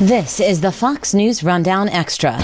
This is the Fox News Rundown Extra.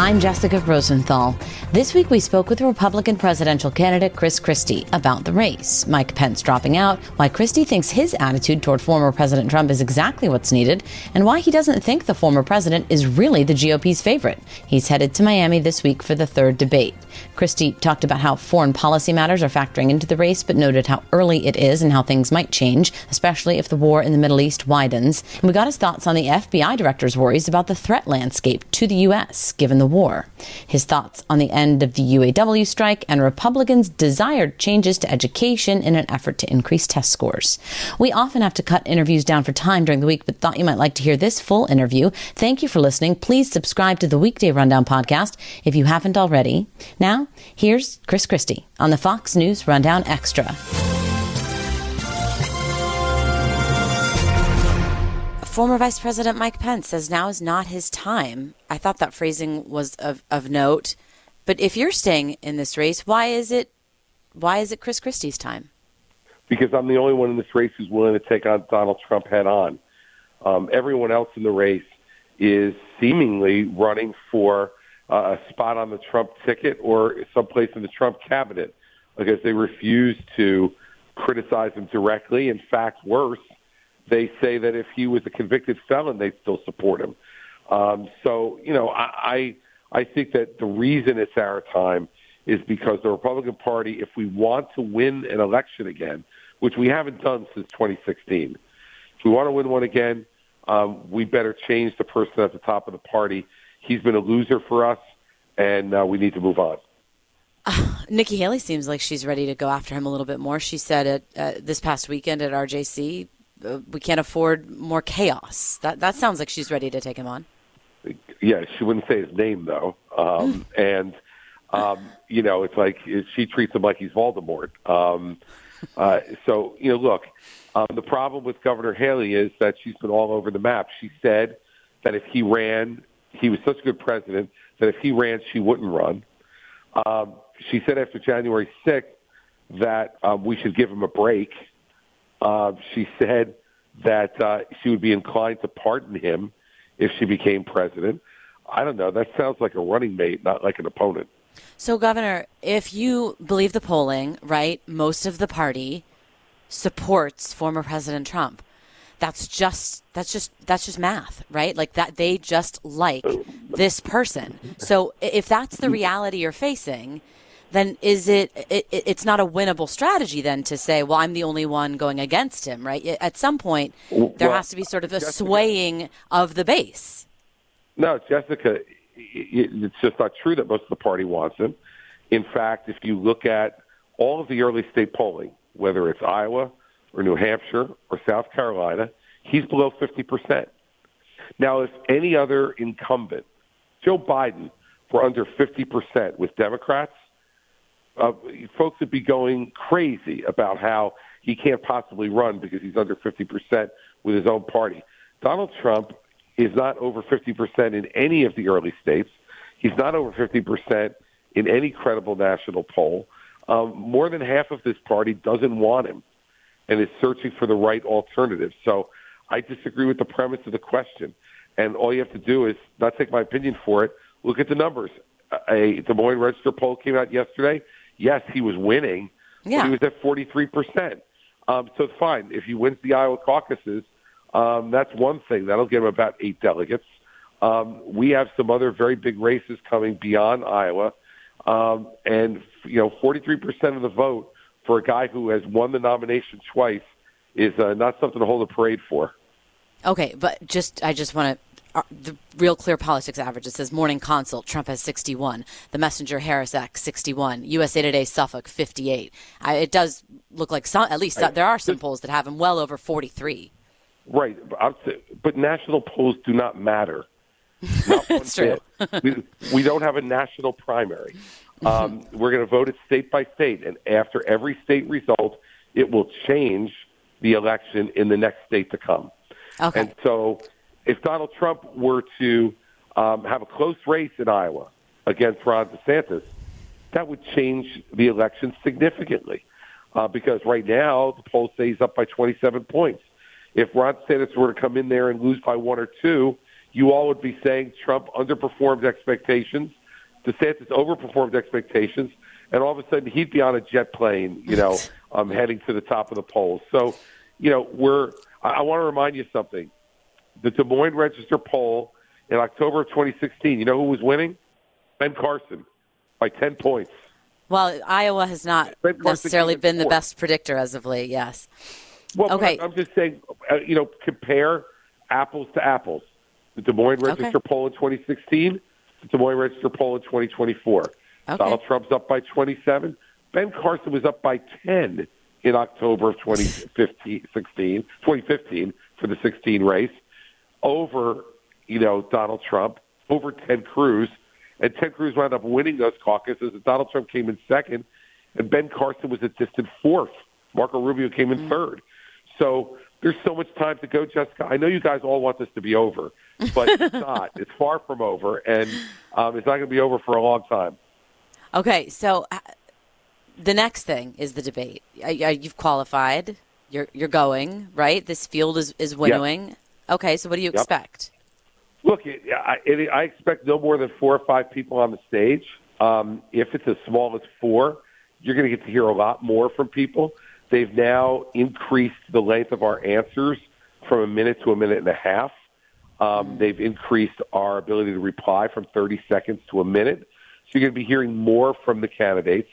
I'm Jessica Rosenthal. This week we spoke with Republican presidential candidate Chris Christie about the race, Mike Pence dropping out, why Christie thinks his attitude toward former President Trump is exactly what's needed, and why he doesn't think the former president is really the GOP's favorite. He's headed to Miami this week for the third debate. Christie talked about how foreign policy matters are factoring into the race, but noted how early it is and how things might change, especially if the war in the Middle East widens. And we got his thoughts on the FBI director's worries about the threat landscape to the U.S. given the war. His thoughts on the end of the UAW strike and Republicans' desired changes to education in an effort to increase test scores. We often have to cut interviews down for time during the week, but thought you might like to hear this full interview. Thank you for listening. Please subscribe to the Weekday Rundown podcast if you haven't already. Now, here's Chris Christie on the Fox News Rundown Extra. Former Vice President Mike Pence says now is not his time. I thought that phrasing was of, of note. But if you're staying in this race, why is it why is it Chris Christie's time? Because I'm the only one in this race who's willing to take on Donald Trump head on. Um, everyone else in the race is seemingly running for uh, a spot on the Trump ticket or someplace in the Trump cabinet because they refuse to criticize him directly. In fact, worse, they say that if he was a convicted felon, they'd still support him. Um, so, you know, I, I I think that the reason it's our time is because the Republican Party, if we want to win an election again, which we haven't done since 2016, if we want to win one again, um, we better change the person at the top of the party. He's been a loser for us, and uh, we need to move on. Uh, Nikki Haley seems like she's ready to go after him a little bit more. She said it uh, this past weekend at RJC, we can't afford more chaos. That that sounds like she's ready to take him on yeah, she wouldn't say his name though. Um, and um, you know, it's like she treats him like he's Voldemort. Um, uh, so you know, look, um, the problem with Governor Haley is that she's been all over the map. She said that if he ran, he was such a good president that if he ran, she wouldn't run. Um, she said after January 6th that um, we should give him a break. Uh, she said that uh, she would be inclined to pardon him if she became president. I don't know. That sounds like a running mate, not like an opponent. So, Governor, if you believe the polling, right, most of the party supports former President Trump. That's just that's just that's just math, right? Like that they just like this person. So if that's the reality you're facing, then is it, it it's not a winnable strategy then to say, well, I'm the only one going against him, right? At some point, there well, has to be sort of a Jessica, swaying of the base. No, Jessica, it's just not true that most of the party wants him. In fact, if you look at all of the early state polling, whether it's Iowa or New Hampshire or South Carolina, he's below 50%. Now, if any other incumbent, Joe Biden, were under 50% with Democrats, uh, folks would be going crazy about how he can't possibly run because he's under 50% with his own party. Donald Trump is not over 50% in any of the early states. He's not over 50% in any credible national poll. Um, more than half of this party doesn't want him and is searching for the right alternative. So I disagree with the premise of the question. And all you have to do is not take my opinion for it. Look at the numbers. A Des Moines Register poll came out yesterday yes, he was winning. Yeah. he was at 43%. Um, so it's fine. If he wins the Iowa caucuses, um, that's one thing. That'll give him about eight delegates. Um, we have some other very big races coming beyond Iowa. Um, and, you know, 43% of the vote for a guy who has won the nomination twice is uh, not something to hold a parade for. Okay, but just I just want to the real clear politics average. It says Morning Consult, Trump has 61. The Messenger, Harris X, 61. USA Today, Suffolk, 58. I, it does look like some, at least there are some polls that have him well over 43. Right. But national polls do not matter. It's true. we, we, don't have a national primary. Um, we're going to vote it state by state. And after every state result, it will change the election in the next state to come. Okay. And so if Donald Trump were to um, have a close race in Iowa against Ron DeSantis, that would change the election significantly. Uh, because right now the polls say he's up by 27 points. if Ron DeSantis were to come in there and lose by one or two, you all would be saying Trump underperformed expectations, DeSantis overperformed expectations, and all of a sudden he'd be on a jet plane, you know, um, heading to the top of the polls. So, you know, we're. I, I want to remind you something. The Des Moines Register poll in October of 2016. You know who was winning? Ben Carson by 10 points. Well, Iowa has not necessarily been the best predictor as of late. Yes. Well, okay. I'm just saying, uh, you know, compare apples to apples. The Des Moines Register okay. poll in 2016, the Des Moines Register poll in 2024. Okay. Donald Trump's up by 27. Ben Carson was up by 10 in October of 2015, 16, 2015 for the 16 race over, you know, Donald Trump, over Ted Cruz. And Ted Cruz wound up winning those caucuses. And Donald Trump came in second, and Ben Carson was a distant fourth. Marco Rubio came in mm-hmm. third. So there's so much time to go, Jessica. I know you guys all want this to be over, but it's not. It's far from over, and um, it's not going to be over for a long time. Okay, so uh, the next thing is the debate. you've qualified. You're you're going right. This field is is winnowing. Okay, so what do you yep. expect? Look, I, I expect no more than four or five people on the stage. Um, if it's as small as four, you're going to get to hear a lot more from people. They've now increased the length of our answers from a minute to a minute and a half. Um, they've increased our ability to reply from 30 seconds to a minute. So you're going to be hearing more from the candidates.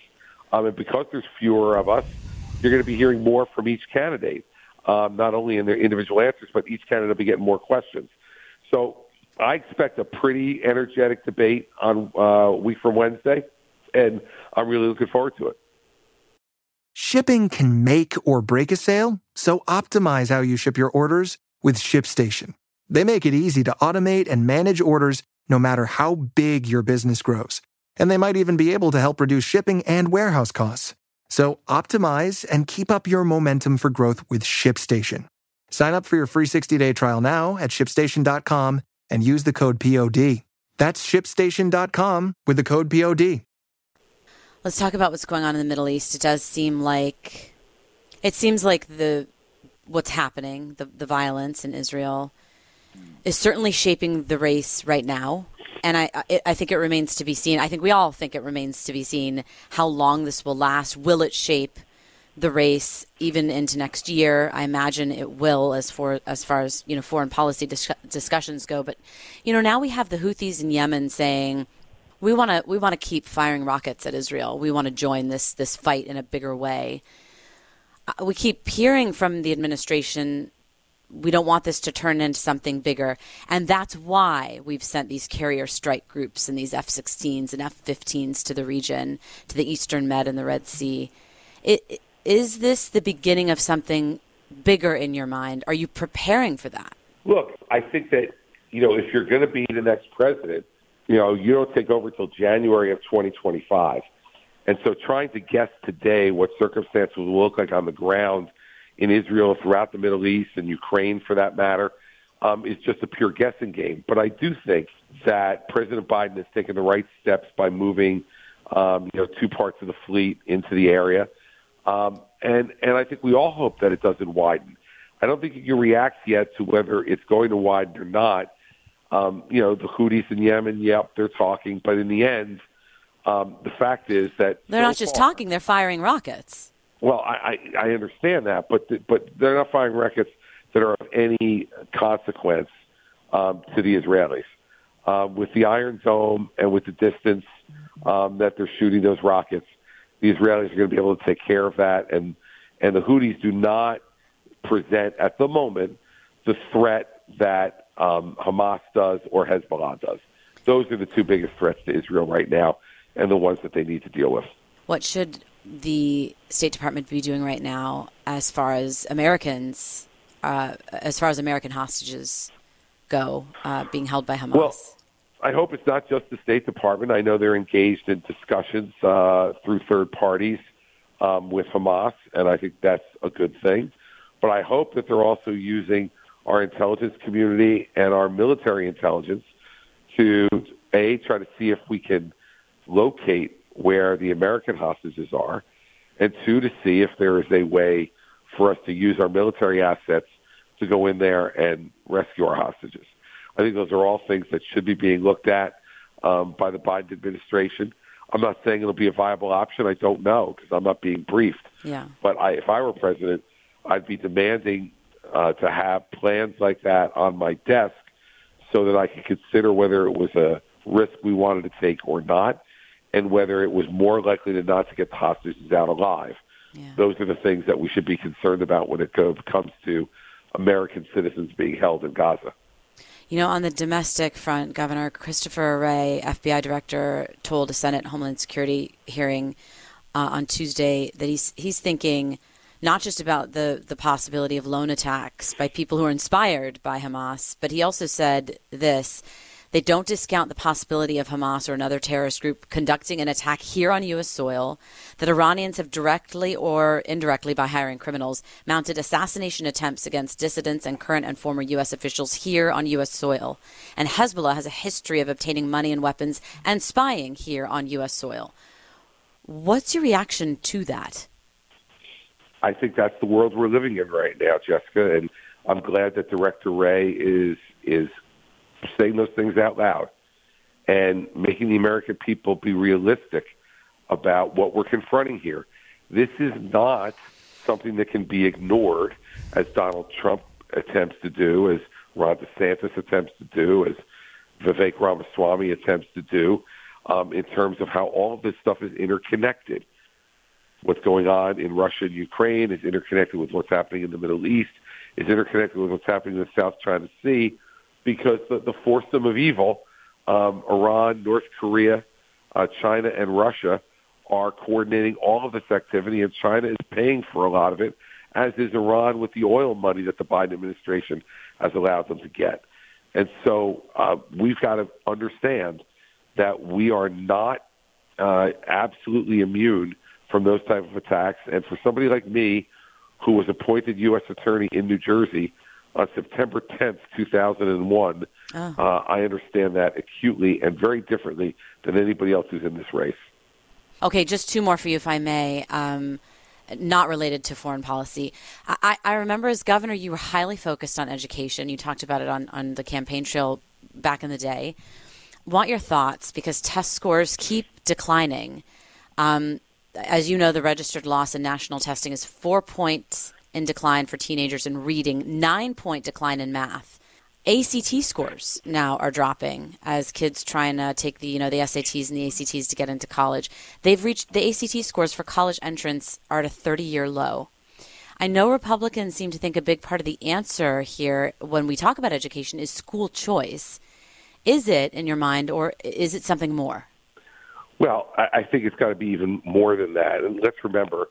Um, and because there's fewer of us, you're going to be hearing more from each candidate, um, not only in their individual answers, but each candidate will be getting more questions. So I expect a pretty energetic debate on uh, week from Wednesday, and I'm really looking forward to it. Shipping can make or break a sale, so optimize how you ship your orders with ShipStation. They make it easy to automate and manage orders no matter how big your business grows. And they might even be able to help reduce shipping and warehouse costs. So optimize and keep up your momentum for growth with ShipStation. Sign up for your free 60-day trial now at shipstation.com and use the code POD. That's shipstation.com with the code POD. Let's talk about what's going on in the Middle East. It does seem like it seems like the what's happening, the the violence in Israel is certainly shaping the race right now. And I, I think it remains to be seen. I think we all think it remains to be seen how long this will last. Will it shape the race even into next year. I imagine it will, as for as far as you know, foreign policy dis- discussions go. But you know, now we have the Houthis in Yemen saying we want to we want to keep firing rockets at Israel. We want to join this this fight in a bigger way. Uh, we keep hearing from the administration we don't want this to turn into something bigger. And that's why we've sent these carrier strike groups and these F 16s and F 15s to the region, to the Eastern Med and the Red Sea. It, is this the beginning of something bigger in your mind? Are you preparing for that? Look, I think that, you know, if you're going to be the next president, you know, you don't take over until January of 2025. And so trying to guess today what circumstances will look like on the ground in Israel, throughout the Middle East, and Ukraine for that matter, um, is just a pure guessing game. But I do think that President Biden has taken the right steps by moving, um, you know, two parts of the fleet into the area. Um, and and I think we all hope that it doesn't widen. I don't think you can react yet to whether it's going to widen or not. Um, you know, the Houthis in Yemen, yep, they're talking, but in the end, um, the fact is that they're so not just far, talking; they're firing rockets. Well, I, I, I understand that, but the, but they're not firing rockets that are of any consequence um, to the Israelis. Uh, with the Iron Dome and with the distance um, that they're shooting those rockets, the Israelis are going to be able to take care of that, and and the Houthis do not present at the moment the threat that um, Hamas does or Hezbollah does. Those are the two biggest threats to Israel right now, and the ones that they need to deal with. What should the State Department be doing right now, as far as Americans, uh, as far as American hostages go, uh, being held by Hamas? Well, I hope it's not just the State Department. I know they're engaged in discussions uh, through third parties um, with Hamas, and I think that's a good thing. But I hope that they're also using our intelligence community and our military intelligence to a try to see if we can locate where the American hostages are, and two to see if there is a way for us to use our military assets to go in there and rescue our hostages. I think those are all things that should be being looked at um, by the Biden administration. I'm not saying it'll be a viable option. I don't know because I'm not being briefed. Yeah. But I, if I were president, I'd be demanding uh, to have plans like that on my desk so that I could consider whether it was a risk we wanted to take or not, and whether it was more likely than not to get the hostages out alive. Yeah. Those are the things that we should be concerned about when it comes to American citizens being held in Gaza. You know, on the domestic front, Governor Christopher Wray, FBI director, told a Senate Homeland Security hearing uh, on Tuesday that he's he's thinking not just about the the possibility of lone attacks by people who are inspired by Hamas, but he also said this they don't discount the possibility of Hamas or another terrorist group conducting an attack here on U.S. soil, that Iranians have directly or indirectly by hiring criminals mounted assassination attempts against dissidents and current and former U.S. officials here on U.S. soil. And Hezbollah has a history of obtaining money and weapons and spying here on U.S. soil. What's your reaction to that? I think that's the world we're living in right now, Jessica, and I'm glad that Director Wray is is saying those things out loud and making the American people be realistic about what we're confronting here. This is not something that can be ignored, as Donald Trump attempts to do, as Ron DeSantis attempts to do, as Vivek Ramaswamy attempts to do, um, in terms of how all of this stuff is interconnected. What's going on in Russia and Ukraine is interconnected with what's happening in the Middle East, is interconnected with what's happening in the South China Sea, because the, the foursome of evil, um, Iran, North Korea, uh, China, and Russia, are coordinating all of this activity, and China is paying for a lot of it, as is Iran with the oil money that the Biden administration has allowed them to get. And so uh, we've got to understand that we are not uh, absolutely immune from those type of attacks. And for somebody like me, who was appointed U.S. attorney in New Jersey on September 10th, 2001. Oh. Uh, I understand that acutely and very differently than anybody else who's in this race. Okay, just two more for you, if I may. Um, not related to foreign policy. I, I remember as governor, you were highly focused on education. You talked about it on, on the campaign trail back in the day. Want your thoughts because test scores keep declining. Um, as you know, the registered loss in national testing is four points in decline for teenagers in reading, nine point decline in math. ACT scores now are dropping as kids trying to take the you know the SATs and the ACTs to get into college. They've reached the ACT scores for college entrance are at a 30 year low. I know Republicans seem to think a big part of the answer here when we talk about education is school choice. Is it in your mind, or is it something more? Well, I think it's got to be even more than that. And let's remember,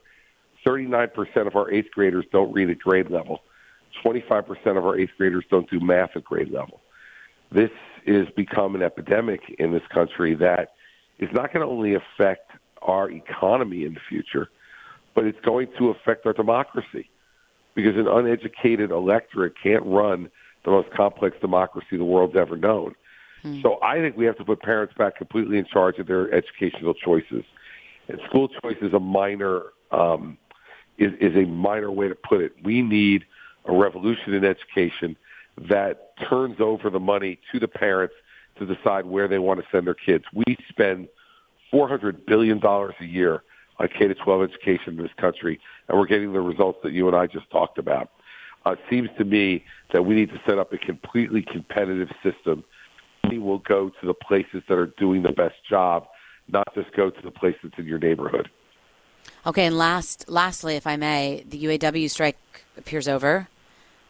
39% of our eighth graders don't read at grade level. 25% of our eighth graders don't do math at grade level. This is become an epidemic in this country that is not going to only affect our economy in the future, but it's going to affect our democracy because an uneducated electorate can't run the most complex democracy the world's ever known. Hmm. So I think we have to put parents back completely in charge of their educational choices. And school choice is a minor um, is, is a minor way to put it. We need a revolution in education that turns over the money to the parents to decide where they want to send their kids. We spend $400 billion a year on K to 12 education in this country, and we're getting the results that you and I just talked about. Uh, it seems to me that we need to set up a completely competitive system. We will go to the places that are doing the best job, not just go to the place that's in your neighborhood. Okay, and last, lastly, if I may, the UAW strike appears over.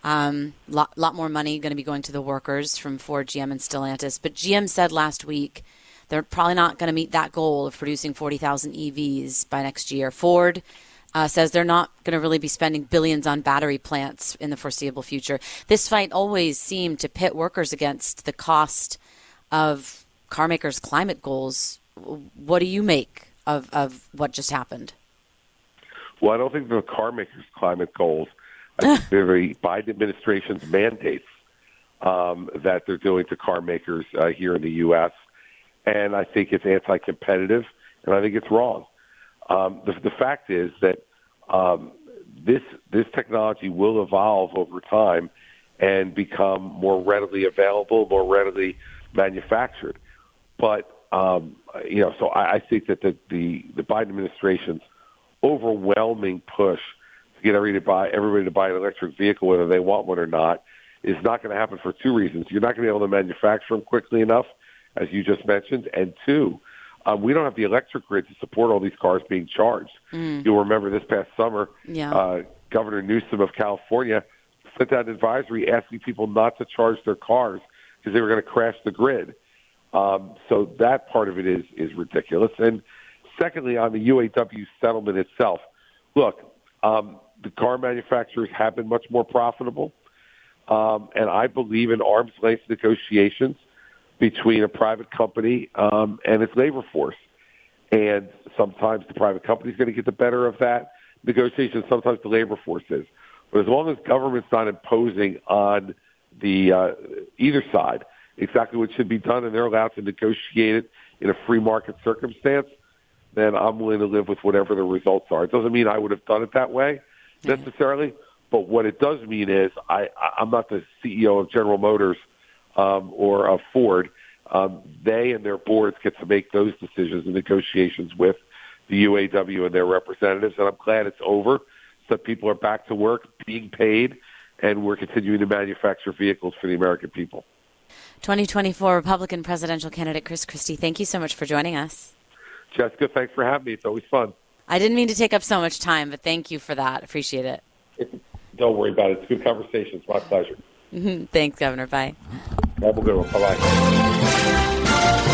Um, lot, lot more money going to be going to the workers from Ford, GM, and Stellantis. But GM said last week they're probably not going to meet that goal of producing 40,000 EVs by next year. Ford uh, says they're not going to really be spending billions on battery plants in the foreseeable future. This fight always seemed to pit workers against the cost of carmakers' climate goals. What do you make of, of what just happened? Well, I don't think the car makers' climate goals. I think they're the Biden administration's mandates um, that they're doing to car makers uh, here in the U.S. And I think it's anti-competitive, and I think it's wrong. Um, the, the fact is that um, this this technology will evolve over time and become more readily available, more readily manufactured. But um, you know, so I, I think that the, the the Biden administration's overwhelming push to get everybody to buy everybody to buy an electric vehicle, whether they want one or not, is not going to happen for two reasons. You're not going to be able to manufacture them quickly enough, as you just mentioned, and two, um, we don't have the electric grid to support all these cars being charged. Mm. You'll remember this past summer, yeah. uh, Governor Newsom of California sent out an advisory asking people not to charge their cars because they were going to crash the grid. Um, so that part of it is is ridiculous. And secondly, on the UAW settlement itself, look, um, the car manufacturers have been much more profitable, um, and I believe in arm's length negotiations between a private company um, and its labor force. And sometimes the private company is going to get the better of that negotiation. Sometimes the labor force is. But as long as government's not imposing on the uh, either side exactly what should be done, and they're allowed to negotiate it in a free market circumstance, then I'm willing to live with whatever the results are. It doesn't mean I would have done it that way necessarily, but what it does mean is I, I'm not the CEO of General Motors um, or of Ford. Um, they and their boards get to make those decisions and negotiations with the UAW and their representatives, and I'm glad it's over so that people are back to work, being paid, and we're continuing to manufacture vehicles for the American people. 2024 Republican presidential candidate Chris Christie, thank you so much for joining us. Jessica, thanks for having me. It's always fun. I didn't mean to take up so much time, but thank you for that. Appreciate it. Don't worry about it. It's a good conversation. It's my pleasure. Thanks, Governor. Bye. Have a good one. Bye bye.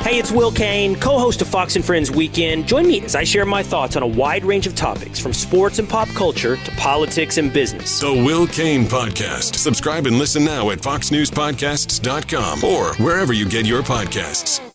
Hey, it's Will Cain, co host of Fox and Friends Weekend. Join me as I share my thoughts on a wide range of topics from sports and pop culture to politics and business. The Will Cain Podcast. Subscribe and listen now at foxnewspodcasts.com or wherever you get your podcasts.